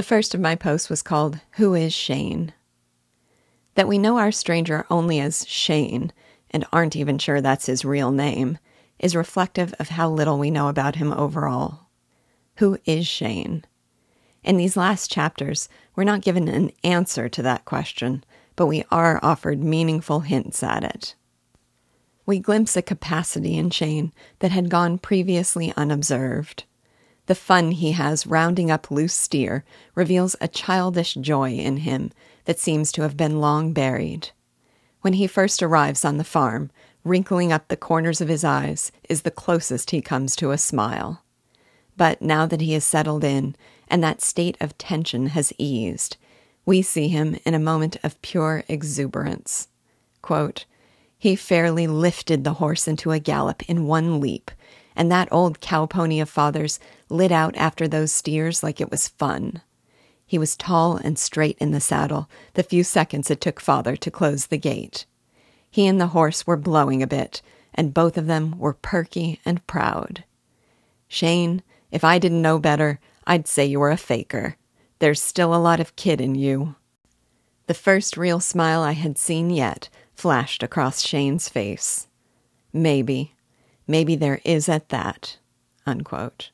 The first of my posts was called Who is Shane? That we know our stranger only as Shane and aren't even sure that's his real name is reflective of how little we know about him overall. Who is Shane? In these last chapters, we're not given an answer to that question, but we are offered meaningful hints at it. We glimpse a capacity in Shane that had gone previously unobserved. The fun he has rounding up loose steer reveals a childish joy in him that seems to have been long buried. When he first arrives on the farm, wrinkling up the corners of his eyes is the closest he comes to a smile. But now that he is settled in and that state of tension has eased, we see him in a moment of pure exuberance. Quote, he fairly lifted the horse into a gallop in one leap, and that old cow pony of father's lit out after those steers like it was fun. He was tall and straight in the saddle the few seconds it took father to close the gate. He and the horse were blowing a bit, and both of them were perky and proud. Shane, if I didn't know better, I'd say you were a faker. There's still a lot of kid in you. The first real smile I had seen yet flashed across Shane's face. Maybe, maybe there is at that. Unquote.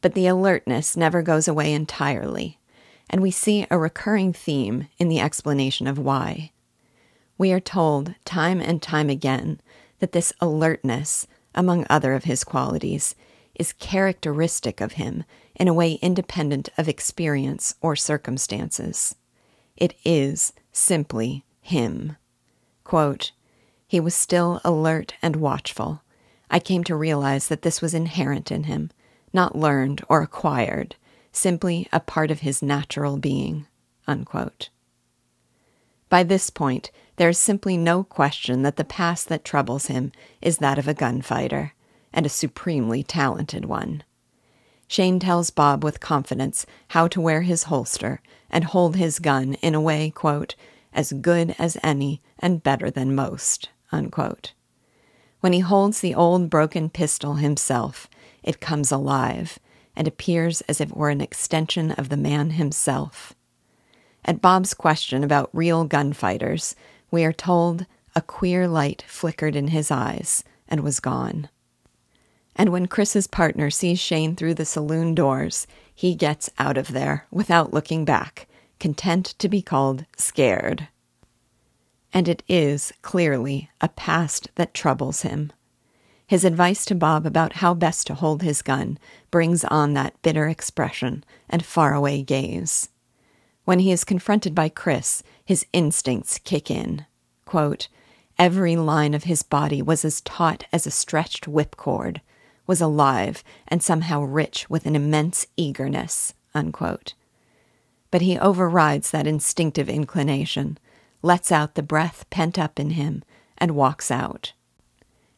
But the alertness never goes away entirely, and we see a recurring theme in the explanation of why. We are told time and time again that this alertness, among other of his qualities, is characteristic of him in a way independent of experience or circumstances. It is simply him. Quote, he was still alert and watchful. I came to realize that this was inherent in him, not learned or acquired, simply a part of his natural being. Unquote. By this point, there is simply no question that the past that troubles him is that of a gunfighter, and a supremely talented one. Shane tells Bob with confidence how to wear his holster and hold his gun in a way, quote, as good as any and better than most, unquote. When he holds the old broken pistol himself, it comes alive and appears as if it were an extension of the man himself. At Bob's question about real gunfighters, we are told a queer light flickered in his eyes and was gone. And when Chris's partner sees Shane through the saloon doors, he gets out of there without looking back, content to be called scared. And it is clearly a past that troubles him. His advice to Bob about how best to hold his gun brings on that bitter expression and faraway gaze. When he is confronted by Chris, his instincts kick in. Quote, Every line of his body was as taut as a stretched whipcord, was alive and somehow rich with an immense eagerness. Unquote. But he overrides that instinctive inclination, lets out the breath pent up in him, and walks out.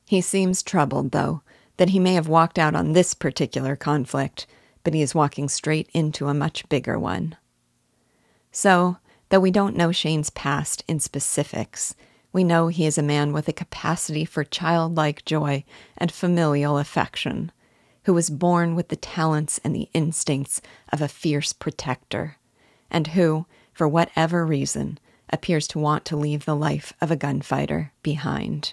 He seems troubled, though, that he may have walked out on this particular conflict, but he is walking straight into a much bigger one. So, though we don't know Shane's past in specifics, we know he is a man with a capacity for childlike joy and familial affection, who was born with the talents and the instincts of a fierce protector, and who, for whatever reason, appears to want to leave the life of a gunfighter behind.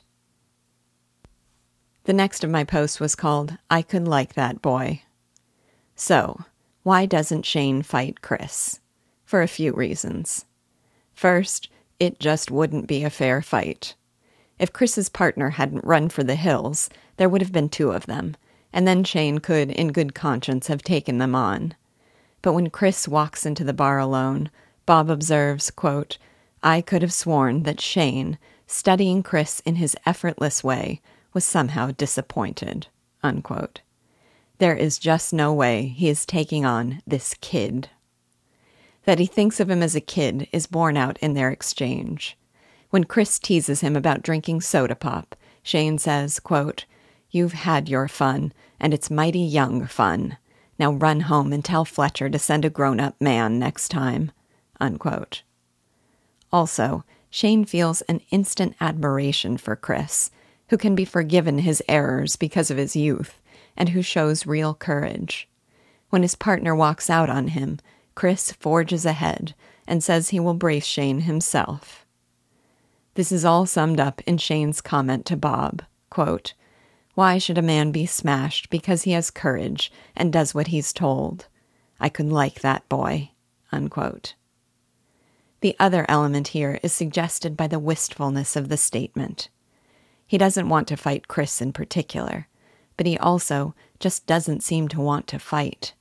The next of my posts was called I Could Like That Boy. So, why doesn't Shane fight Chris? For a few reasons. First, it just wouldn't be a fair fight. If Chris's partner hadn't run for the hills, there would have been two of them, and then Shane could, in good conscience, have taken them on. But when Chris walks into the bar alone, Bob observes, quote, I could have sworn that Shane, studying Chris in his effortless way, was somehow disappointed. Unquote. There is just no way he is taking on this kid that he thinks of him as a kid is borne out in their exchange. When Chris teases him about drinking soda pop, Shane says, quote, You've had your fun, and it's mighty young fun. Now run home and tell Fletcher to send a grown up man next time. Unquote. Also, Shane feels an instant admiration for Chris, who can be forgiven his errors because of his youth, and who shows real courage. When his partner walks out on him, Chris forges ahead and says he will brace Shane himself. This is all summed up in Shane's comment to Bob quote, Why should a man be smashed because he has courage and does what he's told? I could like that boy. Unquote. The other element here is suggested by the wistfulness of the statement. He doesn't want to fight Chris in particular, but he also just doesn't seem to want to fight.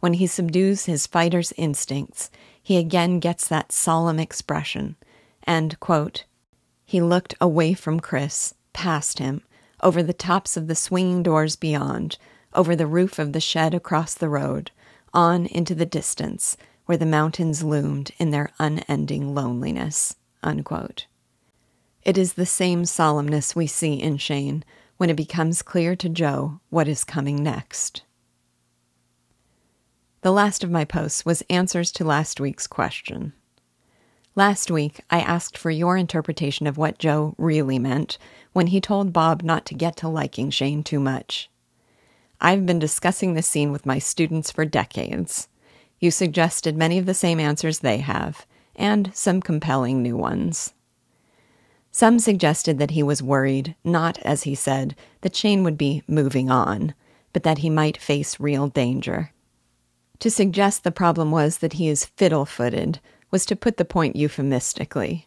When he subdues his fighter's instincts, he again gets that solemn expression, and, quote, he looked away from Chris, past him, over the tops of the swinging doors beyond, over the roof of the shed across the road, on into the distance, where the mountains loomed in their unending loneliness. Unquote. It is the same solemnness we see in Shane when it becomes clear to Joe what is coming next. The last of my posts was answers to last week's question. Last week, I asked for your interpretation of what Joe really meant when he told Bob not to get to liking Shane too much. I've been discussing this scene with my students for decades. You suggested many of the same answers they have, and some compelling new ones. Some suggested that he was worried, not, as he said, that Shane would be moving on, but that he might face real danger. To suggest the problem was that he is fiddle footed was to put the point euphemistically.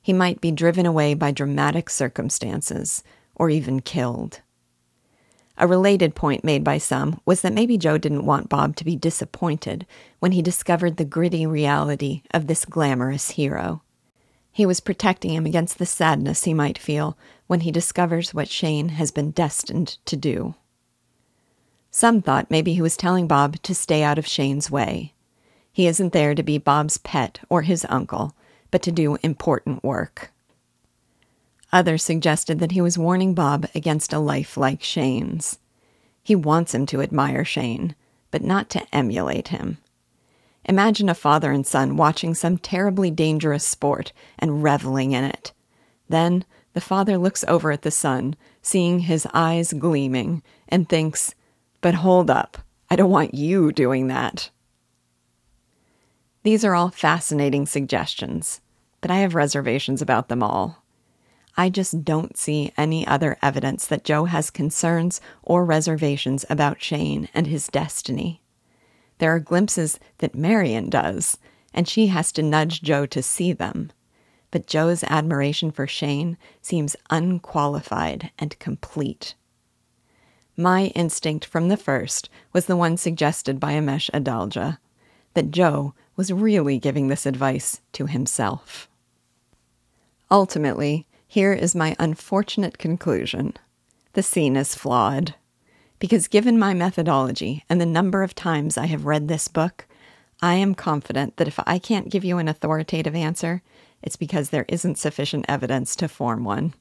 He might be driven away by dramatic circumstances, or even killed. A related point made by some was that maybe Joe didn't want Bob to be disappointed when he discovered the gritty reality of this glamorous hero. He was protecting him against the sadness he might feel when he discovers what Shane has been destined to do. Some thought maybe he was telling Bob to stay out of Shane's way. He isn't there to be Bob's pet or his uncle, but to do important work. Others suggested that he was warning Bob against a life like Shane's. He wants him to admire Shane, but not to emulate him. Imagine a father and son watching some terribly dangerous sport and reveling in it. Then the father looks over at the son, seeing his eyes gleaming, and thinks, but hold up, I don't want you doing that. These are all fascinating suggestions, but I have reservations about them all. I just don't see any other evidence that Joe has concerns or reservations about Shane and his destiny. There are glimpses that Marian does, and she has to nudge Joe to see them. But Joe's admiration for Shane seems unqualified and complete. My instinct from the first was the one suggested by Amesh Adalja that Joe was really giving this advice to himself. Ultimately, here is my unfortunate conclusion the scene is flawed. Because given my methodology and the number of times I have read this book, I am confident that if I can't give you an authoritative answer, it's because there isn't sufficient evidence to form one.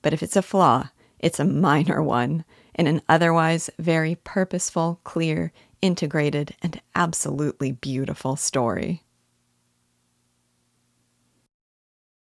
But if it's a flaw, it's a minor one in an otherwise very purposeful, clear, integrated, and absolutely beautiful story.